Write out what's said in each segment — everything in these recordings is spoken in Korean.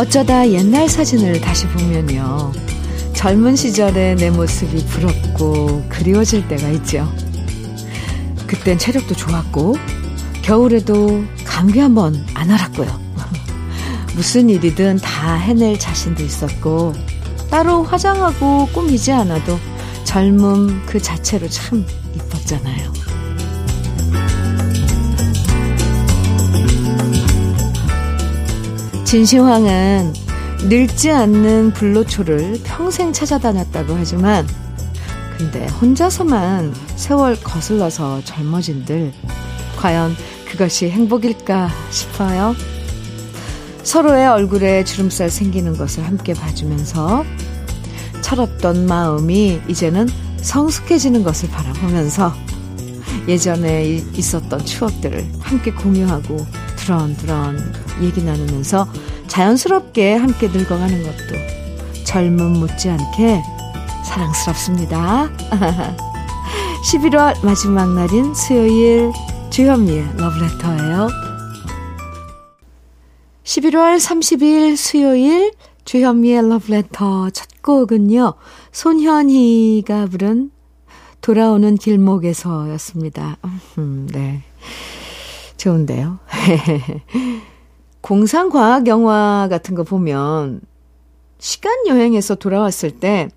어쩌다 옛날 사진을 다시 보면요. 젊은 시절의 내 모습이 부럽고 그리워질 때가 있죠. 그땐 체력도 좋았고, 겨울에도 감기 한번 안 알았고요. 무슨 일이든 다 해낼 자신도 있었고, 따로 화장하고 꾸미지 않아도 젊음 그 자체로 참 이뻤잖아요. 진시황은 늙지 않는 불로초를 평생 찾아다녔다고 하지만 근데 혼자서만 세월 거슬러서 젊어진들 과연 그것이 행복일까 싶어요. 서로의 얼굴에 주름살 생기는 것을 함께 봐주면서 철없던 마음이 이제는 성숙해지는 것을 바라보면서 예전에 있었던 추억들을 함께 공유하고 두런두런 얘기 나누면서 자연스럽게 함께 늙어가는 것도 젊음 못지않게 사랑스럽습니다. 11월 마지막 날인 수요일 주현미의 러브레터예요. 11월 30일 수요일 주현미의 러브레터 첫 곡은요. 손현희가 부른 돌아오는 길목에서였습니다. 음, 네. 좋은데요. 공상과학 영화 같은 거 보면 시간 여행에서 돌아왔을 때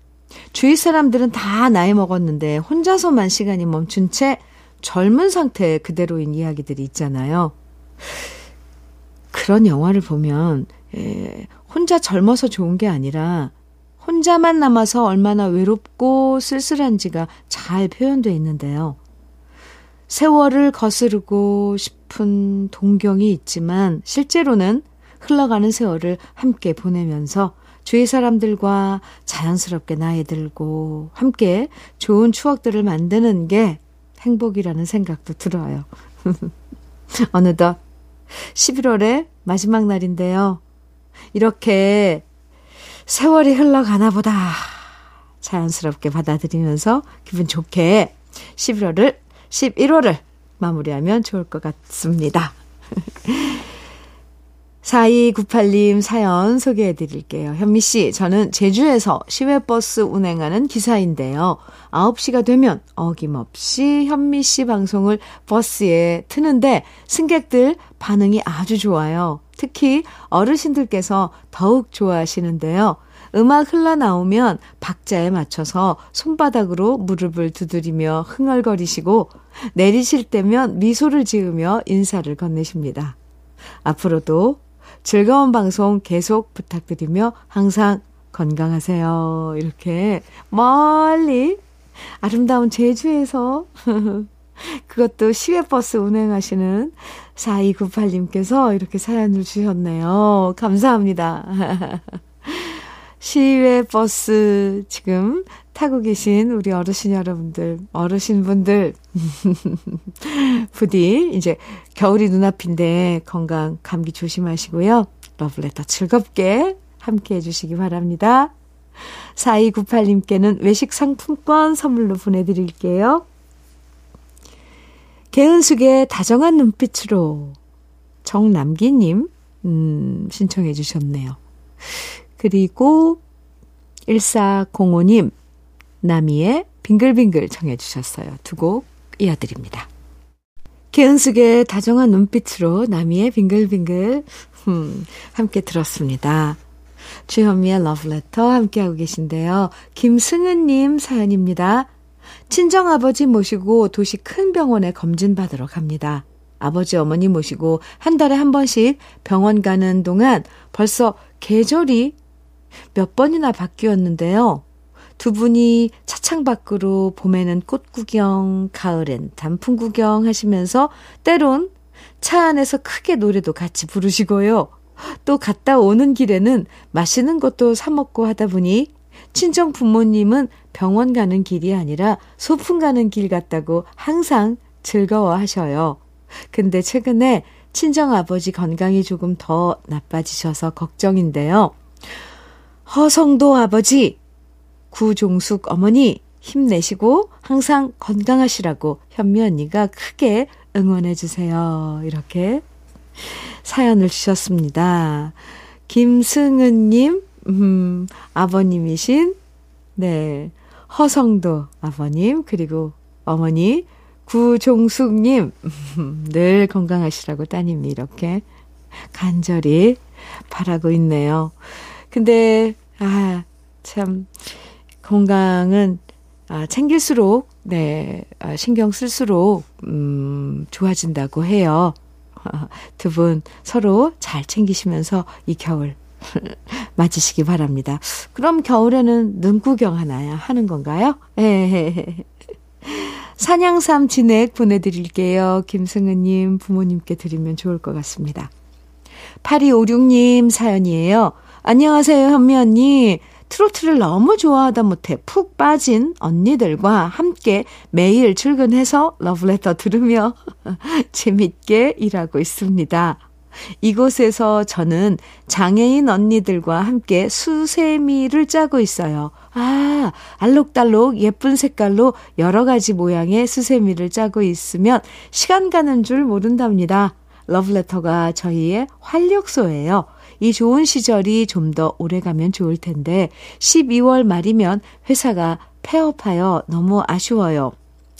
주위 사람들은 다 나이 먹었는데 혼자서만 시간이 멈춘 채 젊은 상태 그대로인 이야기들이 있잖아요. 그런 영화를 보면 에, 혼자 젊어서 좋은 게 아니라 혼자만 남아서 얼마나 외롭고 쓸쓸한지가 잘 표현되어 있는데요. 세월을 거스르고 싶은 동경이 있지만 실제로는 흘러가는 세월을 함께 보내면서 주위 사람들과 자연스럽게 나이 들고 함께 좋은 추억들을 만드는 게 행복이라는 생각도 들어요. 어느덧 11월의 마지막 날인데요. 이렇게 세월이 흘러가나 보다 자연스럽게 받아들이면서 기분 좋게 11월을 11월을 마무리하면 좋을 것 같습니다. 4298님 사연 소개해 드릴게요. 현미 씨, 저는 제주에서 시외버스 운행하는 기사인데요. 9시가 되면 어김없이 현미 씨 방송을 버스에 트는데 승객들 반응이 아주 좋아요. 특히 어르신들께서 더욱 좋아하시는데요. 음악 흘러나오면 박자에 맞춰서 손바닥으로 무릎을 두드리며 흥얼거리시고 내리실 때면 미소를 지으며 인사를 건네십니다. 앞으로도 즐거운 방송 계속 부탁드리며 항상 건강하세요. 이렇게 멀리 아름다운 제주에서 그것도 시외버스 운행하시는 4298님께서 이렇게 사연을 주셨네요. 감사합니다. 시외 버스 지금 타고 계신 우리 어르신 여러분들, 어르신분들, 부디 이제 겨울이 눈앞인데 건강, 감기 조심하시고요. 러블레터 즐겁게 함께 해주시기 바랍니다. 4298님께는 외식 상품권 선물로 보내드릴게요. 개은숙의 다정한 눈빛으로 정남기님, 음, 신청해 주셨네요. 그리고 1405님, 나미의 빙글빙글 청해 주셨어요. 두 곡 이어드립니다. 개은숙의 다정한 눈빛으로 나미의 빙글빙글 음, 함께 들었습니다. 주현미의 러브레터 함께하고 계신데요. 김승은님 사연입니다. 친정아버지 모시고 도시 큰 병원에 검진 받으러 갑니다. 아버지 어머니 모시고 한 달에 한 번씩 병원 가는 동안 벌써 계절이 몇 번이나 바뀌었는데요. 두 분이 차창 밖으로 봄에는 꽃 구경, 가을엔 단풍 구경 하시면서 때론 차 안에서 크게 노래도 같이 부르시고요. 또 갔다 오는 길에는 맛있는 것도 사먹고 하다 보니 친정 부모님은 병원 가는 길이 아니라 소풍 가는 길 같다고 항상 즐거워 하셔요. 근데 최근에 친정 아버지 건강이 조금 더 나빠지셔서 걱정인데요. 허성도 아버지, 구종숙 어머니 힘내시고 항상 건강하시라고 현미 언니가 크게 응원해 주세요. 이렇게 사연을 주셨습니다. 김승은님, 음, 아버님이신, 네, 허성도 아버님, 그리고 어머니, 구종숙님, 늘 건강하시라고 따님이 이렇게 간절히 바라고 있네요. 근데, 아, 참, 건강은, 아, 챙길수록, 네, 아, 신경 쓸수록, 음, 좋아진다고 해요. 두분 서로 잘 챙기시면서 이 겨울 맞으시기 바랍니다. 그럼 겨울에는 눈 구경 하나야 하는 건가요? 예. 산양삼 진액 보내드릴게요. 김승은님 부모님께 드리면 좋을 것 같습니다. 8256님 사연이에요. 안녕하세요, 현미 언니. 트로트를 너무 좋아하다 못해 푹 빠진 언니들과 함께 매일 출근해서 러브레터 들으며 재밌게 일하고 있습니다. 이곳에서 저는 장애인 언니들과 함께 수세미를 짜고 있어요. 아, 알록달록 예쁜 색깔로 여러 가지 모양의 수세미를 짜고 있으면 시간 가는 줄 모른답니다. 러브레터가 저희의 활력소예요. 이 좋은 시절이 좀 더 오래 가면 좋을 텐데 12월 말이면 회사가 폐업하여 너무 아쉬워요.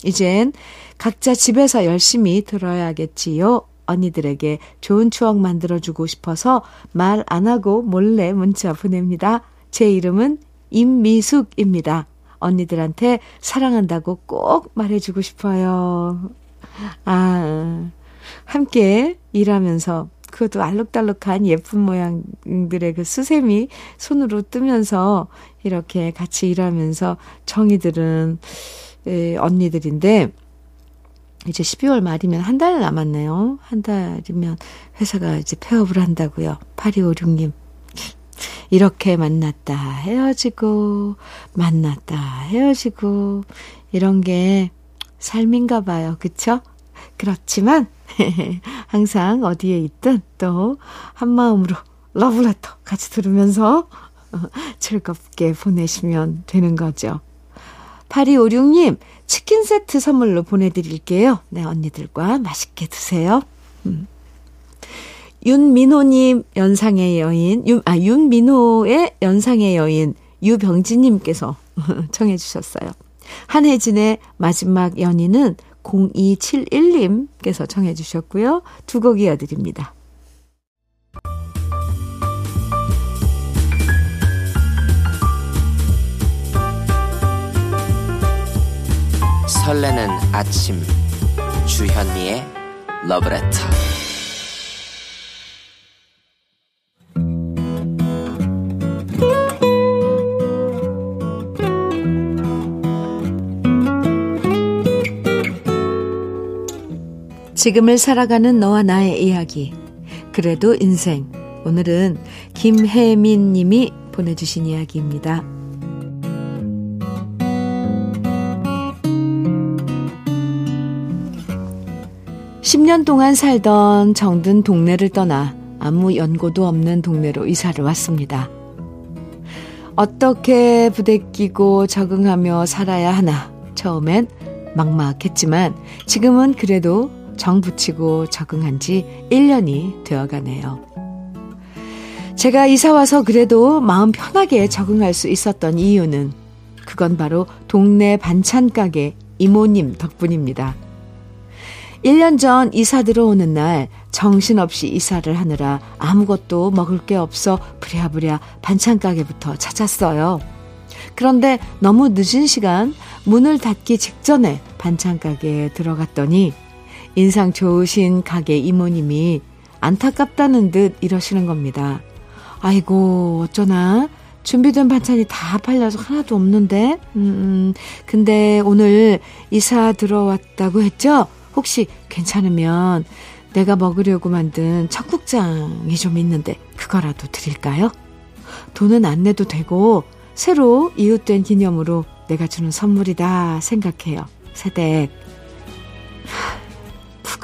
이젠 각자 집에서 열심히 들어야겠지요. 언니들에게 좋은 추억 만들어주고 싶어서 말 안 하고 몰래 문자 보냅니다. 제 이름은 임미숙입니다. 언니들한테 사랑한다고 꼭 말해주고 싶어요. 아, 함께 일하면서 그것도 알록달록한 예쁜 모양들의 그 수세미 손으로 뜨면서 이렇게 같이 일하면서 정이들은 에, 언니들인데 이제 12월 말이면 한 달 남았네요. 한 달이면 회사가 이제 폐업을 한다고요. 8256님. 이렇게 만났다 헤어지고 만났다 헤어지고 이런 게 삶인가 봐요. 그쵸? 그렇지만 항상 어디에 있든 또 한마음으로 러브레터 같이 들으면서 즐겁게 보내시면 되는 거죠. 8256님, 치킨 세트 선물로 보내드릴게요. 네, 언니들과 맛있게 드세요. 음. 윤민호님 연상의 여인, 윤, 아, 윤민호의 연상의 여인, 유병진님께서 청해주셨어요. 한혜진의 마지막 연인은 0271님께서 청해 주셨고요. 두 곡 이어드립니다. 설레는 아침 주현미의 러브레터 지금을 살아가는 너와 나의 이야기 그래도 인생 오늘은 김혜민 님이 보내주신 이야기입니다. 10년 동안 살던 정든 동네를 떠나 아무 연고도 없는 동네로 이사를 왔습니다. 어떻게 부대끼고 적응하며 살아야 하나 처음엔 막막했지만 지금은 그래도 정 붙이고 적응한 지 1년이 되어 가네요. 제가 이사 와서 그래도 마음 편하게 적응할 수 있었던 이유는 그건 바로 동네 반찬 가게 이모님 덕분입니다. 1년 전 이사 들어오는 날 정신없이 이사를 하느라 아무것도 먹을 게 없어 부랴부랴 반찬 가게부터 찾았어요. 그런데 너무 늦은 시간 문을 닫기 직전에 반찬 가게에 들어갔더니 인상 좋으신 가게 이모님이 안타깝다는 듯 이러시는 겁니다. 아이고, 어쩌나. 준비된 반찬이 다 팔려서 하나도 없는데? 음, 음. 근데 오늘 이사 들어왔다고 했죠? 혹시 괜찮으면 내가 먹으려고 만든 청국장이 좀 있는데 그거라도 드릴까요? 돈은 안 내도 되고 새로 이웃된 기념으로 내가 주는 선물이다 생각해요. 세댁.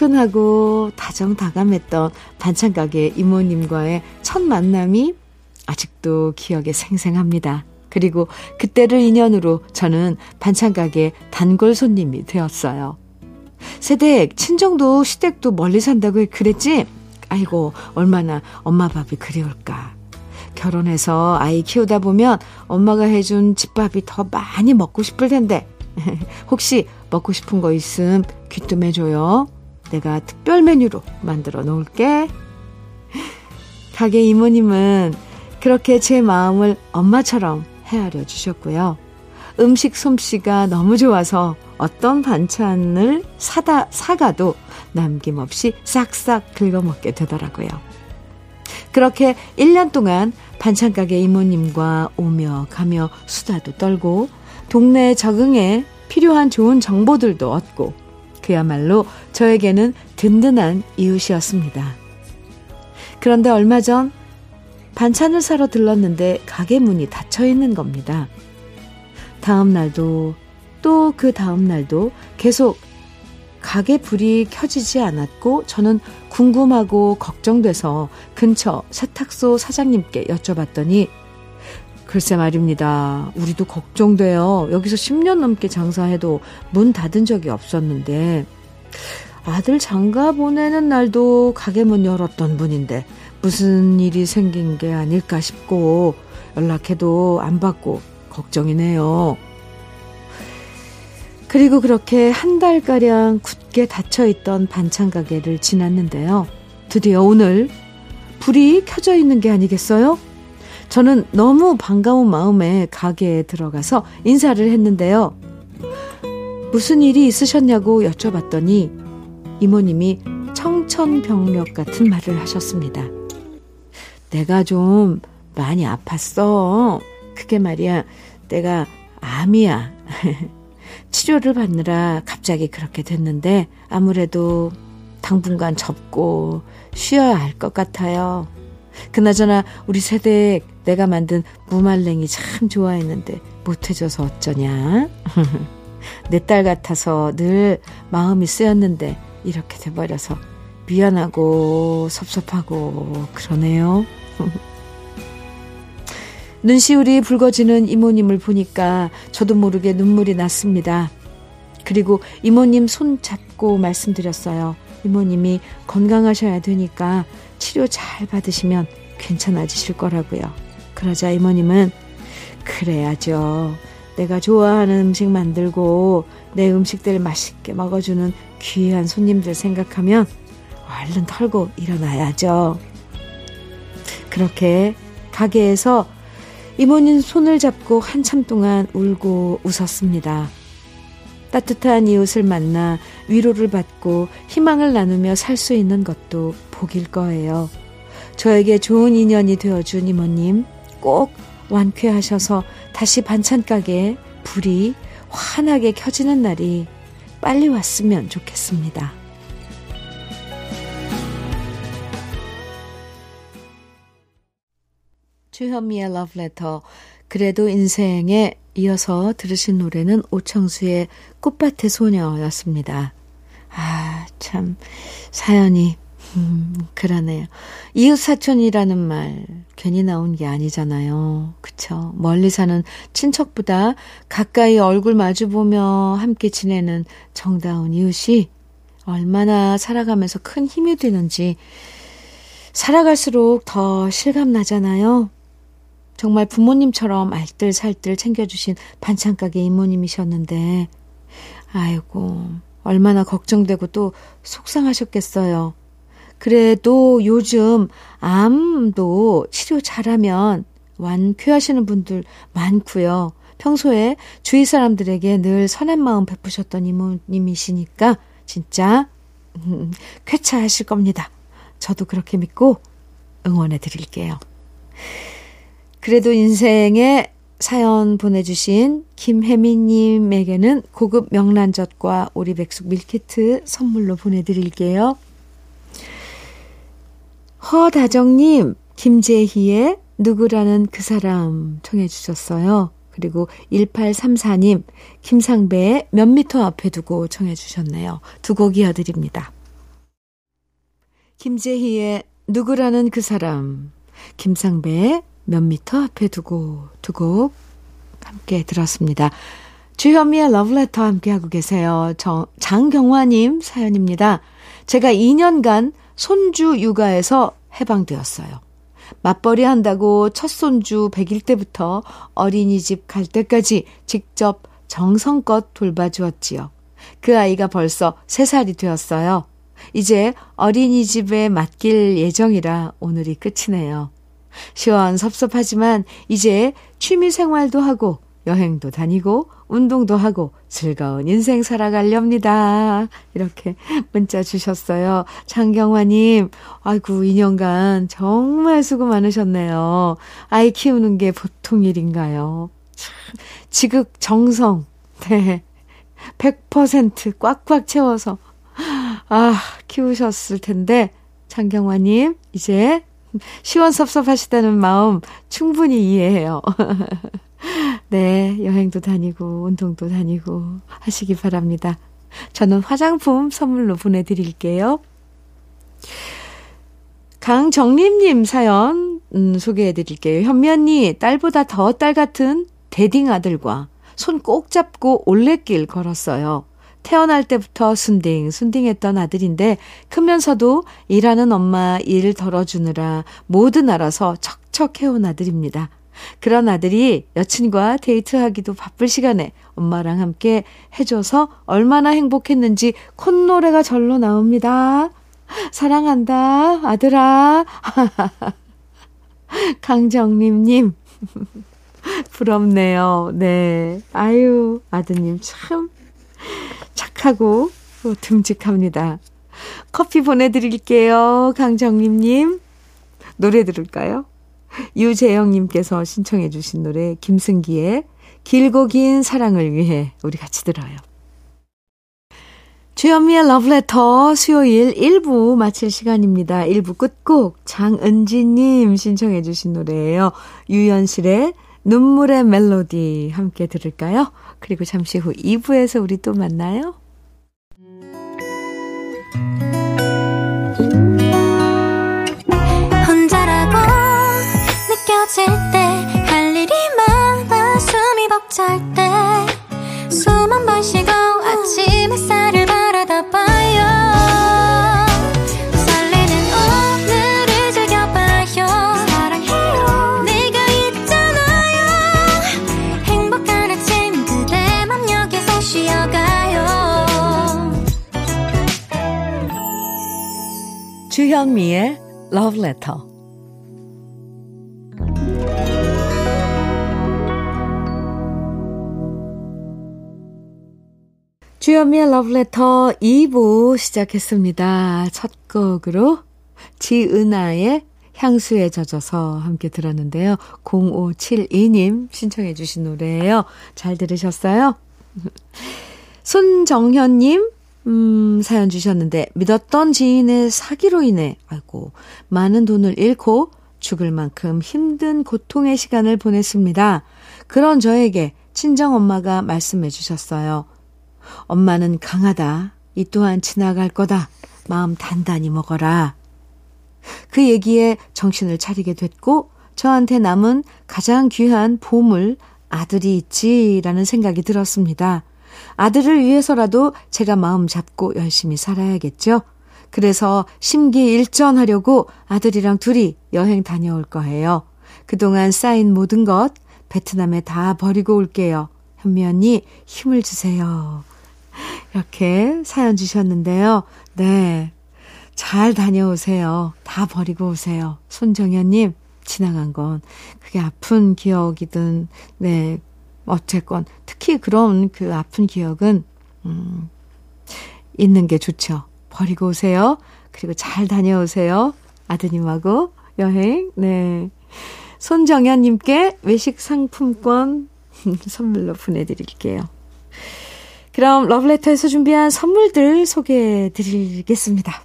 푸근하고 다정다감했던 반찬가게 이모님과의 첫 만남이 아직도 기억에 생생합니다. 그리고 그때를 인연으로 저는 반찬가게 단골 손님이 되었어요. 세댁, 친정도 시댁도 멀리 산다고 그랬지? 아이고, 얼마나 엄마 밥이 그리울까. 결혼해서 아이 키우다 보면 엄마가 해준 집밥이 더 많이 먹고 싶을 텐데 혹시 먹고 싶은 거 있음 귀뜸해줘요. 내가 특별 메뉴로 만들어 놓을게. 가게 이모님은 그렇게 제 마음을 엄마처럼 헤아려 주셨고요. 음식 솜씨가 너무 좋아서 어떤 반찬을 사다, 사가도 남김없이 싹싹 긁어 먹게 되더라고요. 그렇게 1년 동안 반찬가게 이모님과 오며 가며 수다도 떨고 동네에 적응해 필요한 좋은 정보들도 얻고 그야말로 저에게는 든든한 이웃이었습니다. 그런데 얼마 전 반찬을 사러 들렀는데 가게 문이 닫혀 있는 겁니다. 다음 날도 또 그 다음 날도 계속 가게 불이 켜지지 않았고 저는 궁금하고 걱정돼서 근처 세탁소 사장님께 여쭤봤더니 글쎄 말입니다. 우리도 걱정돼요. 여기서 10년 넘게 장사해도 문 닫은 적이 없었는데 아들 장가 보내는 날도 가게 문 열었던 분인데 무슨 일이 생긴 게 아닐까 싶고 연락해도 안 받고 걱정이네요. 그리고 그렇게 한 달가량 굳게 닫혀 있던 반찬 가게를 지났는데요. 드디어 오늘 불이 켜져 있는 게 아니겠어요? 저는 너무 반가운 마음에 가게에 들어가서 인사를 했는데요. 무슨 일이 있으셨냐고 여쭤봤더니 이모님이 청천벽력 같은 말을 하셨습니다. 내가 좀 많이 아팠어. 그게 말이야. 내가 암이야. 치료를 받느라 갑자기 그렇게 됐는데 아무래도 당분간 접고 쉬어야 할 것 같아요. 그나저나 우리 세대 내가 만든 무말랭이 참 좋아했는데 못해줘서 어쩌냐? 내 딸 같아서 늘 마음이 쓰였는데 이렇게 돼버려서 미안하고 섭섭하고 그러네요. 눈시울이 붉어지는 이모님을 보니까 저도 모르게 눈물이 났습니다. 그리고 이모님 손 잡고 말씀드렸어요. 이모님이 건강하셔야 되니까 치료 잘 받으시면 괜찮아지실 거라고요. 그러자 이모님은 그래야죠. 내가 좋아하는 음식 만들고 내 음식들 맛있게 먹어주는 귀한 손님들 생각하면 얼른 털고 일어나야죠. 그렇게 가게에서 이모님 손을 잡고 한참 동안 울고 웃었습니다. 따뜻한 이웃을 만나 위로를 받고 희망을 나누며 살 수 있는 것도 복일 거예요. 저에게 좋은 인연이 되어준 이모님 꼭 완쾌하셔서 다시 반찬 가게에 불이 환하게 켜지는 날이 빨리 왔으면 좋겠습니다. 주현미의 러브레터. 그래도 인생에 이어서 들으신 노래는 오청수의 꽃밭의 소녀였습니다. 아, 참, 사연이, 음, 그러네요. 이웃사촌이라는 말, 괜히 나온 게 아니잖아요. 그쵸. 멀리 사는 친척보다 가까이 얼굴 마주보며 함께 지내는 정다운 이웃이 얼마나 살아가면서 큰 힘이 되는지 살아갈수록 더 실감나잖아요. 정말 부모님처럼 알뜰살뜰 챙겨주신 반찬가게 이모님이셨는데, 아이고, 얼마나 걱정되고 또 속상하셨겠어요. 그래도 요즘 암도 치료 잘하면 완쾌하시는 분들 많고요. 평소에 주위 사람들에게 늘 선한 마음 베푸셨던 이모님이시니까 진짜 음, 쾌차하실 겁니다. 저도 그렇게 믿고 응원해 드릴게요. 그래도 인생에 사연 보내주신 김혜미님에게는 고급 명란젓과 오리백숙 밀키트 선물로 보내드릴게요. 허다정님, 김재희의 누구라는 그 사람 청해 주셨어요. 그리고 1834님, 김상배의 몇 미터 앞에 두고 청해 주셨네요. 두 곡 이어드립니다. 김재희의 누구라는 그 사람, 김상배의 몇 미터 앞에 두고 두 곡 함께 들었습니다. 주현미의 러브레터 함께하고 계세요. 저, 장경화님 사연입니다. 제가 2년간 손주 육아에서 해방되었어요. 맞벌이 한다고 첫 손주 100일 때부터 어린이집 갈 때까지 직접 정성껏 돌봐주었지요. 그 아이가 벌써 3살이 되었어요. 이제 어린이집에 맡길 예정이라 오늘이 끝이네요. 시원섭섭하지만 이제 취미 생활도 하고 여행도 다니고 운동도 하고 즐거운 인생 살아가렵니다. 이렇게 문자 주셨어요. 장경화님, 아이고, 2년간 정말 수고 많으셨네요. 아이 키우는 게 보통 일인가요? 지극 정성, 네. 100% 꽉꽉 채워서, 아, 키우셨을 텐데, 장경화님, 이제 시원섭섭하시다는 마음 충분히 이해해요. 네, 여행도 다니고, 운동도 다니고 하시기 바랍니다. 저는 화장품 선물로 보내드릴게요. 강정림님 사연, 음, 소개해드릴게요. 현면이 딸보다 더 딸 같은 대딩 아들과 손 꼭 잡고 올레길 걸었어요. 태어날 때부터 순딩, 순딩했던 아들인데 크면서도 일하는 엄마 일 덜어주느라 뭐든 알아서 척척 해온 아들입니다. 그런 아들이 여친과 데이트하기도 바쁠 시간에 엄마랑 함께 해줘서 얼마나 행복했는지 콧노래가 절로 나옵니다. 사랑한다, 아들아. 강정림님. 부럽네요. 네. 아유, 아드님 참 착하고 듬직합니다. 커피 보내드릴게요. 강정림님. 노래 들을까요? 유재영님께서 신청해 주신 노래 김승기의 길고 긴 사랑을 위해 우리 같이 들어요. 주현미의 러브레터 수요일 1부 마칠 시간입니다. 1부 끝곡 장은지님 신청해 주신 노래예요. 유연실의 눈물의 멜로디 함께 들을까요? 그리고 잠시 후 2부에서 우리 또 만나요. 느껴질 때 할 일이 많아 숨이 벅찰 때 주현미의 Love Letter 주현미의 러브레터 2부 시작했습니다. 첫 곡으로 지은아의 향수에 젖어서 함께 들었는데요. 0572님 신청해 주신 노래예요. 잘 들으셨어요? 손정현님 음, 사연 주셨는데 믿었던 지인의 사기로 인해 아이고 많은 돈을 잃고 죽을 만큼 힘든 고통의 시간을 보냈습니다. 그런 저에게 친정 엄마가 말씀해 주셨어요. 엄마는 강하다. 이 또한 지나갈 거다. 마음 단단히 먹어라. 그 얘기에 정신을 차리게 됐고 저한테 남은 가장 귀한 보물 아들이 있지라는 생각이 들었습니다. 아들을 위해서라도 제가 마음 잡고 열심히 살아야겠죠. 그래서 심기일전하려고 아들이랑 둘이 여행 다녀올 거예요. 그동안 쌓인 모든 것 베트남에 다 버리고 올게요. 현미 언니 힘을 주세요. 이렇게 사연 주셨는데요. 네. 잘 다녀오세요. 다 버리고 오세요. 손정현님, 지나간 건 그게 아픈 기억이든, 네. 어쨌건, 특히 그런 그 아픈 기억은, 음, 있는 게 좋죠. 버리고 오세요. 그리고 잘 다녀오세요. 아드님하고 여행, 네. 손정현 님께 외식 상품권 선물로 보내 드릴게요. 그럼 러브레터에서 준비한 선물들 소개해 드리겠습니다.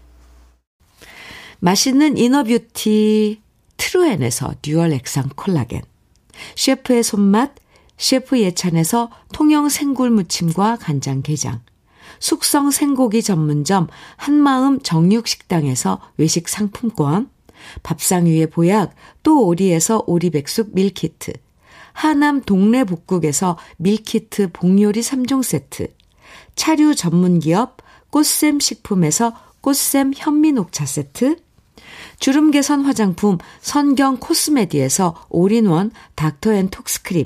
맛있는 이너뷰티 트루엔에서 듀얼 액상 콜라겐 셰프의 손맛 셰프 예찬에서 통영 생굴 무침과 간장 게장 숙성 생고기 전문점 한마음 정육식당에서 외식 상품권 밥상 위의 보약 또 오리에서 오리백숙 밀키트 하남 동네 복국에서 밀키트 복요리 3종 세트, 차류 전문기업 꽃샘 식품에서 꽃샘 현미 녹차 세트, 주름 개선 화장품 선경 코스메디에서 올인원 닥터앤톡스크림,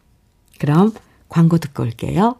그럼 광고 듣고 올게요.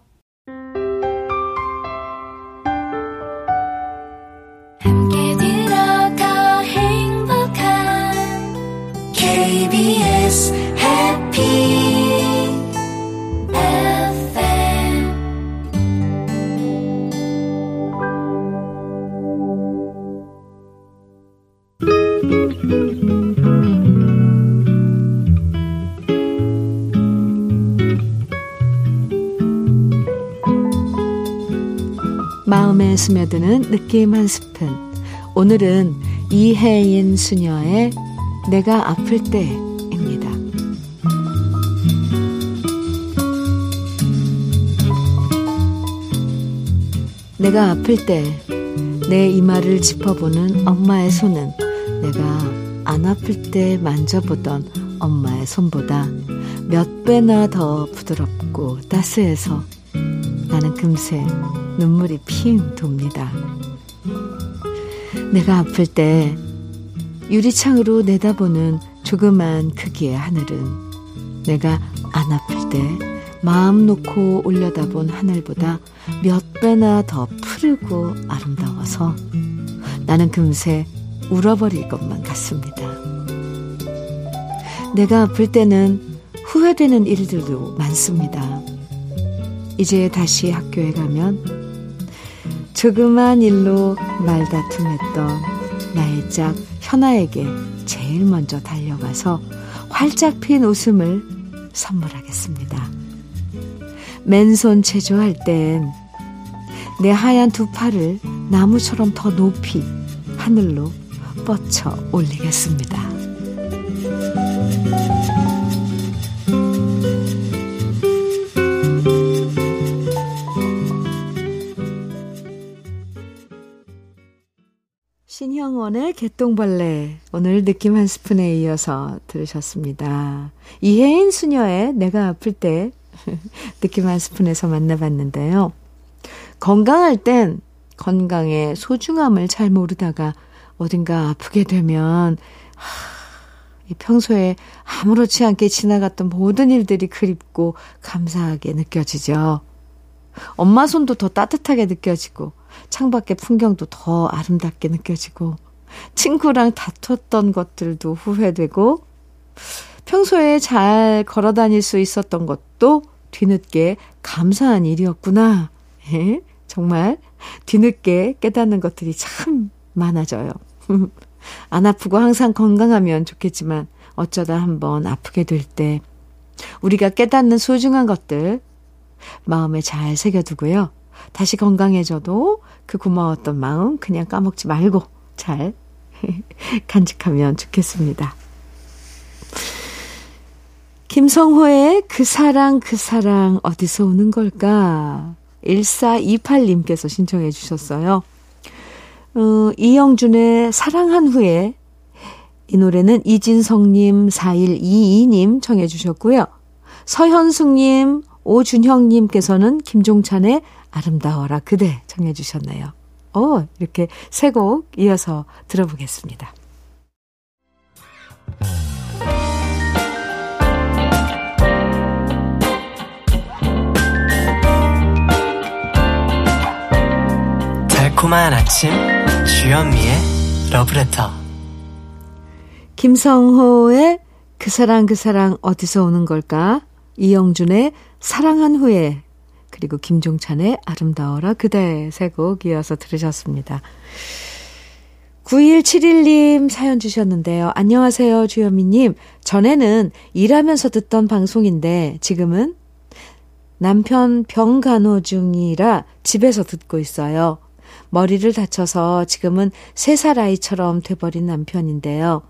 스며드는 느낌 한 스푼. 오늘은 이혜인 수녀의 내가 아플 때입니다. 내가 아플 때 내 이마를 짚어보는 엄마의 손은 내가 안 아플 때 만져보던 엄마의 손보다 몇 배나 더 부드럽고 따스해서 나는 금세 눈물이 핑 돕니다. 내가 아플 때 유리창으로 내다보는 조그만 크기의 하늘은 내가 안 아플 때 마음 놓고 올려다본 하늘보다 몇 배나 더 푸르고 아름다워서 나는 금세 울어버릴 것만 같습니다. 내가 아플 때는 후회되는 일들도 많습니다. 이제 다시 학교에 가면 조그만 일로 말다툼했던 나의 짝 현아에게 제일 먼저 달려가서 활짝 핀 웃음을 선물하겠습니다. 맨손 체조할 땐 내 하얀 두 팔을 나무처럼 더 높이 하늘로 뻗쳐 올리겠습니다. 신형원의 개똥벌레 오늘 느낌 한 스푼에 이어서 들으셨습니다. 이혜인 수녀의 내가 아플 때 느낌 한 스푼에서 만나봤는데요. 건강할 땐 건강의 소중함을 잘 모르다가 어딘가 아프게 되면 하, 평소에 아무렇지 않게 지나갔던 모든 일들이 그립고 감사하게 느껴지죠. 엄마 손도 더 따뜻하게 느껴지고 창밖의 풍경도 더 아름답게 느껴지고, 친구랑 다퉜던 것들도 후회되고, 평소에 잘 걸어 다닐 수 있었던 것도 뒤늦게 감사한 일이었구나. 예? 정말 뒤늦게 깨닫는 것들이 참 많아져요. 안 아프고 항상 건강하면 좋겠지만 어쩌다 한번 아프게 될 때 우리가 깨닫는 소중한 것들 마음에 잘 새겨두고요. 다시 건강해져도 그 고마웠던 마음 그냥 까먹지 말고 잘 간직하면 좋겠습니다. 김성호의 그 사랑 그 사랑 어디서 오는 걸까? 1428님께서 신청해 주셨어요. 어, 이영준의 사랑한 후에 이 노래는 이진성님 4122님 청해 주셨고요. 서현숙님 오준형님께서는 김종찬의 아름다워라 그대 정해 주셨네요. 오, 이렇게 세 곡 이어서 들어보겠습니다. 달콤한 아침 주현미의 러브레터 김성호의 그 사랑 그 사랑 어디서 오는 걸까? 이영준의 사랑한 후에 그리고 김종찬의 아름다워라 그대 세곡 이어서 들으셨습니다. 9171님 사연 주셨는데요. 안녕하세요, 주현미님. 전에는 일하면서 듣던 방송인데 지금은 남편 병 간호 중이라 집에서 듣고 있어요. 머리를 다쳐서 지금은 3살 아이처럼 돼버린 남편인데요.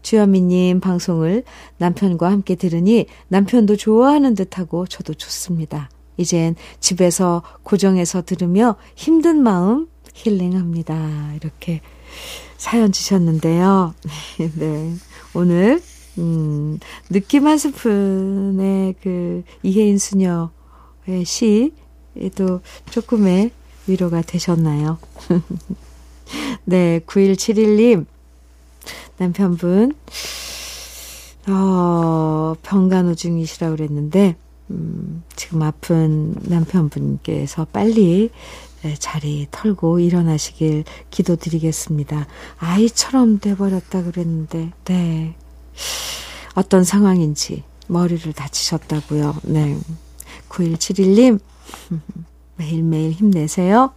주현미님 방송을 남편과 함께 들으니 남편도 좋아하는 듯하고 저도 좋습니다. 이젠 집에서 고정해서 들으며 힘든 마음 힐링합니다. 이렇게 사연 주셨는데요. 네. 오늘, 음, 느낌 한 스푼의 그 이혜인 수녀의 시에도 조금의 위로가 되셨나요? 네, 9171님. 남편분, 어, 병간호 중이시라고 그랬는데, 음, 지금 아픈 남편분께서 빨리 네, 자리 털고 일어나시길 기도드리겠습니다. 아이처럼 돼버렸다 그랬는데, 네. 어떤 상황인지 머리를 다치셨다고요. 네. 9171님, 매일매일 힘내세요.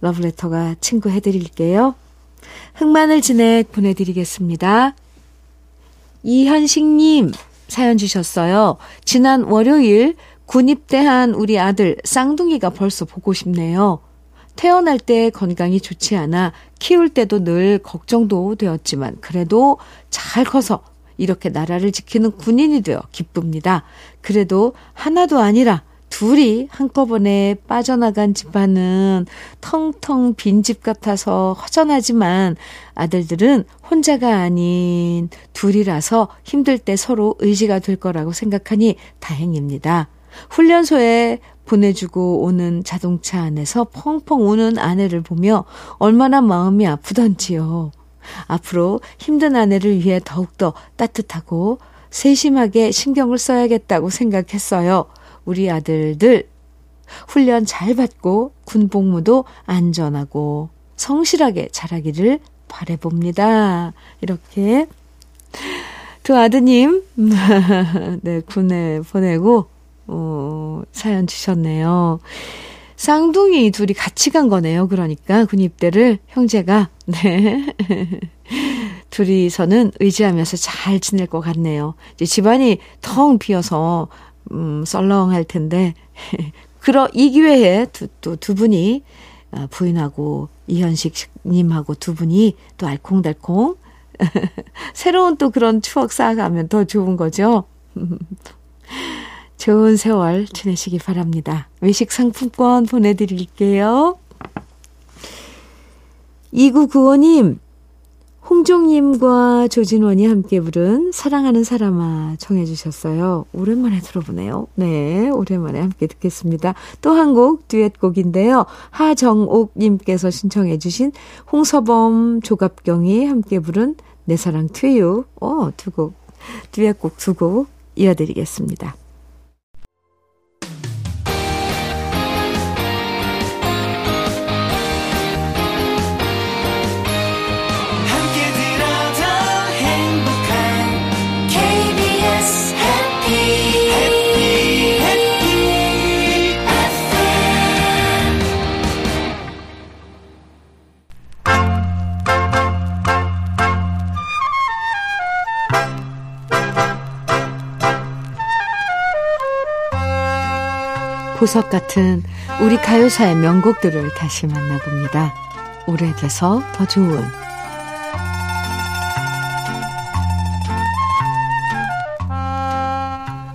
러브레터가 친구 해드릴게요. 흑마늘 진액 보내드리겠습니다. 이현식님, 사연 주셨어요. 지난 월요일 군입대한 우리 아들 쌍둥이가 벌써 보고 싶네요. 태어날 때 건강이 좋지 않아 키울 때도 늘 걱정도 되었지만 그래도 잘 커서 이렇게 나라를 지키는 군인이 되어 기쁩니다. 그래도 하나도 아니라 둘이 한꺼번에 빠져나간 집안은 텅텅 빈 집 같아서 허전하지만 아들들은 혼자가 아닌 둘이라서 힘들 때 서로 의지가 될 거라고 생각하니 다행입니다. 훈련소에 보내주고 오는 자동차 안에서 펑펑 우는 아내를 보며 얼마나 마음이 아프던지요. 앞으로 힘든 아내를 위해 더욱더 따뜻하고 세심하게 신경을 써야겠다고 생각했어요. 우리 아들들 훈련 잘 받고 군복무도 안전하고 성실하게 자라기를 바래봅니다. 이렇게 두 아드님 네 군에 보내고 어, 사연 주셨네요. 쌍둥이 둘이 같이 간 거네요. 그러니까 군입대를 형제가 네. 둘이서는 의지하면서 잘 지낼 것 같네요. 이제 집안이 텅 비어서 음, 썰렁할 텐데 그러 이 기회에 또두 두 분이 어, 부인하고 이현식 님하고 두 분이 또 알콩달콩 새로운 또 그런 추억 쌓아가면 더 좋은 거죠. 좋은 세월 지내시기 바랍니다. 외식 상품권 보내드릴게요. 2995님, 홍종님과 조진원이 함께 부른 사랑하는 사람아 청해 주셨어요. 오랜만에 들어보네요. 네, 오랜만에 함께 듣겠습니다. 또 한 곡 듀엣곡인데요. 하정옥님께서 신청해 주신 홍서범 조갑경이 함께 부른 내 사랑 투유. 어, 두 곡, 듀엣곡 두 곡 이어드리겠습니다. 보석 같은 우리 가요사의 명곡들을 다시 만나봅니다. 오래돼서 더 좋은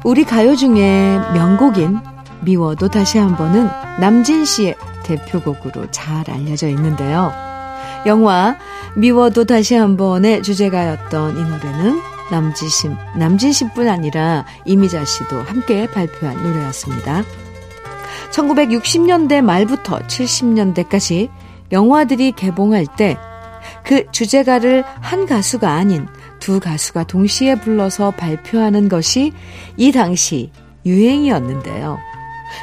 우리 가요 중에 명곡인 미워도 다시 한 번은 남진 씨의 대표곡으로 잘 알려져 있는데요. 영화 미워도 다시 한 번의 주제가였던 이 노래는 남지심, 남진 씨뿐 아니라 이미자 씨도 함께 발표한 노래였습니다. 1960년대 말부터 70년대까지 영화들이 개봉할 때 그 주제가를 한 가수가 아닌 두 가수가 동시에 불러서 발표하는 것이 이 당시 유행이었는데요.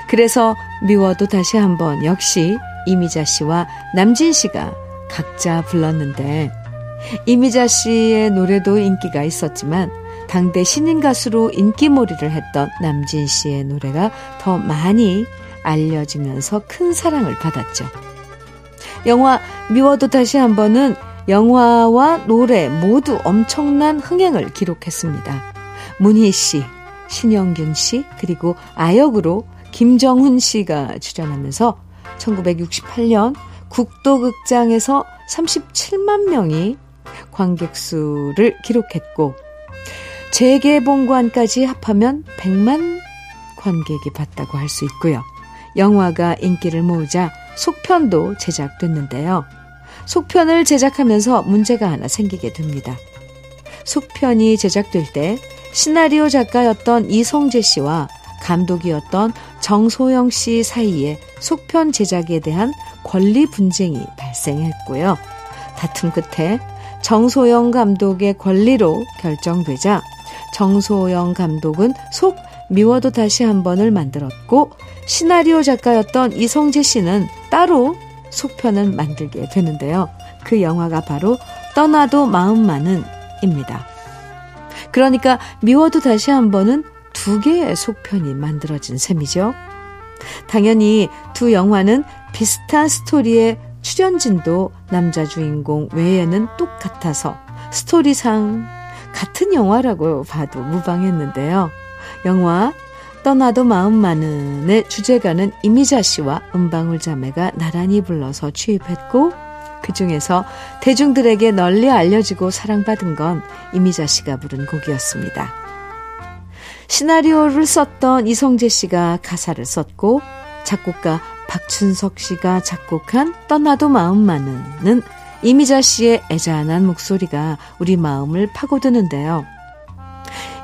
그래서 미워도 다시 한번 역시 이미자 씨와 남진 씨가 각자 불렀는데 이미자 씨의 노래도 인기가 있었지만 당대 신인 가수로 인기몰이를 했던 남진 씨의 노래가 더 많이 알려지면서 큰 사랑을 받았죠. 영화 미워도 다시 한 번은 영화와 노래 모두 엄청난 흥행을 기록했습니다. 문희 씨, 신영균 씨, 그리고 아역으로 김정훈 씨가 출연하면서 1968년 국도극장에서 37만 명이 관객 수를 기록했고 재개봉관까지 합하면 100만 관객이 봤다고 할 수 있고요. 영화가 인기를 모으자 속편도 제작됐는데요. 속편을 제작하면서 문제가 하나 생기게 됩니다. 속편이 제작될 때 시나리오 작가였던 이성재 씨와 감독이었던 정소영 씨 사이에 속편 제작에 대한 권리 분쟁이 발생했고요. 다툼 끝에 정소영 감독의 권리로 결정되자 정소영 감독은 속 미워도 다시 한 번을 만들었고 시나리오 작가였던 이성재 씨는 따로 속편을 만들게 되는데요. 그 영화가 바로 떠나도 마음만은 입니다. 그러니까 미워도 다시 한 번은 두 개의 속편이 만들어진 셈이죠. 당연히 두 영화는 비슷한 스토리의 출연진도 남자 주인공 외에는 똑같아서 스토리상 같은 영화라고 봐도 무방했는데요. 영화 떠나도 마음 많은의 주제가는 이미자 씨와 은방울 자매가 나란히 불러서 취입했고 그 중에서 대중들에게 널리 알려지고 사랑받은 건 이미자 씨가 부른 곡이었습니다. 시나리오를 썼던 이성재 씨가 가사를 썼고 작곡가 박춘석 씨가 작곡한 떠나도 마음만은 이미자 씨의 애잔한 목소리가 우리 마음을 파고드는데요.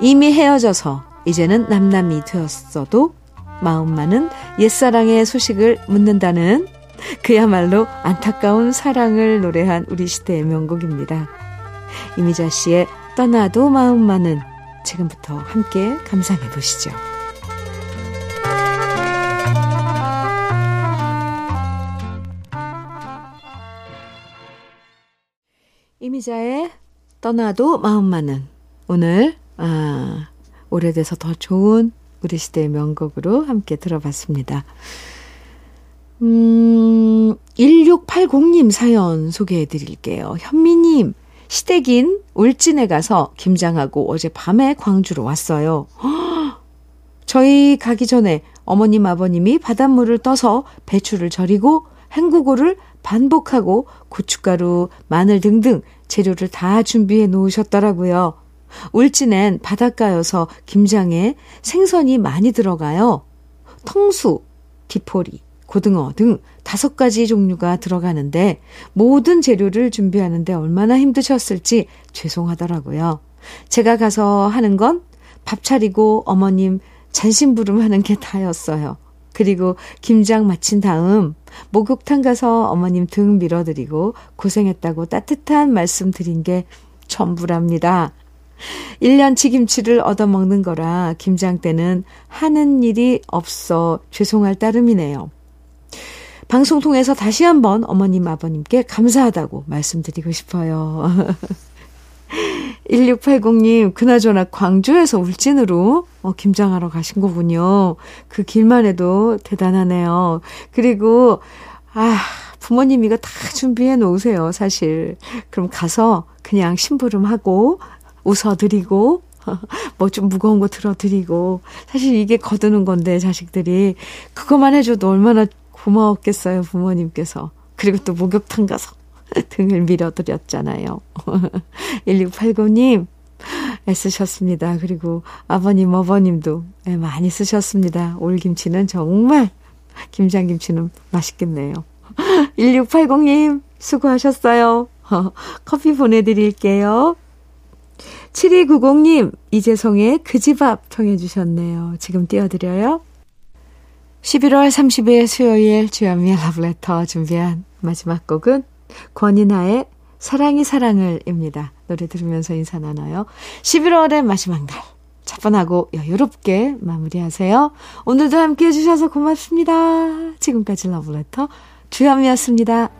이미 헤어져서 이제는 남남이 되었어도 마음만은 옛사랑의 소식을 묻는다는 그야말로 안타까운 사랑을 노래한 우리 시대의 명곡입니다. 이미자 씨의 떠나도 마음만은 지금부터 함께 감상해 보시죠. 이미자의 떠나도 마음만은 오늘 아, 오래돼서 더 좋은 우리 시대의 명곡으로 함께 들어봤습니다. 음, 1680님 사연 소개해 드릴게요. 현미님, 시댁인 울진에 가서 김장하고 어제 밤에 광주로 왔어요. 저희 가기 전에 어머님 아버님이 바닷물을 떠서 배추를 절이고 헹구고를 반복하고 고춧가루, 마늘 등등 재료를 다 준비해 놓으셨더라고요. 울진엔 바닷가여서 김장에 생선이 많이 들어가요. 통수, 디포리, 고등어 등 다섯 가지 종류가 들어가는데 모든 재료를 준비하는데 얼마나 힘드셨을지 죄송하더라고요. 제가 가서 하는 건 밥 차리고 어머님 잔심부름 하는 게 다였어요. 그리고 김장 마친 다음 목욕탕 가서 어머님 등 밀어드리고 고생했다고 따뜻한 말씀 드린 게 전부랍니다. 1년치 김치를 얻어먹는 거라 김장 때는 하는 일이 없어 죄송할 따름이네요. 방송 통해서 다시 한번 어머님, 아버님께 감사하다고 말씀드리고 싶어요. 1680님, 그나저나 광주에서 울진으로 어, 김장하러 가신 거군요. 그 길만 해도 대단하네요. 그리고, 아, 부모님 이거 다 준비해 놓으세요, 사실. 그럼 가서 그냥 심부름하고, 웃어드리고, 뭐 좀 무거운 거 들어드리고, 사실 이게 거두는 건데, 자식들이. 그것만 해줘도 얼마나 고마웠겠어요, 부모님께서. 그리고 또 목욕탕 가서 등을 밀어드렸잖아요. 1680님, 애쓰셨습니다. 그리고 아버님, 어머님도 많이 쓰셨습니다. 올김치는 정말, 김장김치는 맛있겠네요. 1680님, 수고하셨어요. 커피 보내드릴게요. 7290님, 이재성의 그 집 앞 청해 주셨네요. 지금 띄워드려요. 11월 30일 수요일 주현미의 러브레터 준비한 마지막 곡은 권인하의 사랑이 사랑을입니다. 노래 들으면서 인사 나눠요. 11월의 마지막 날. 차분하고 여유롭게 마무리하세요. 오늘도 함께 해주셔서 고맙습니다. 지금까지 러브레터 주현미였습니다.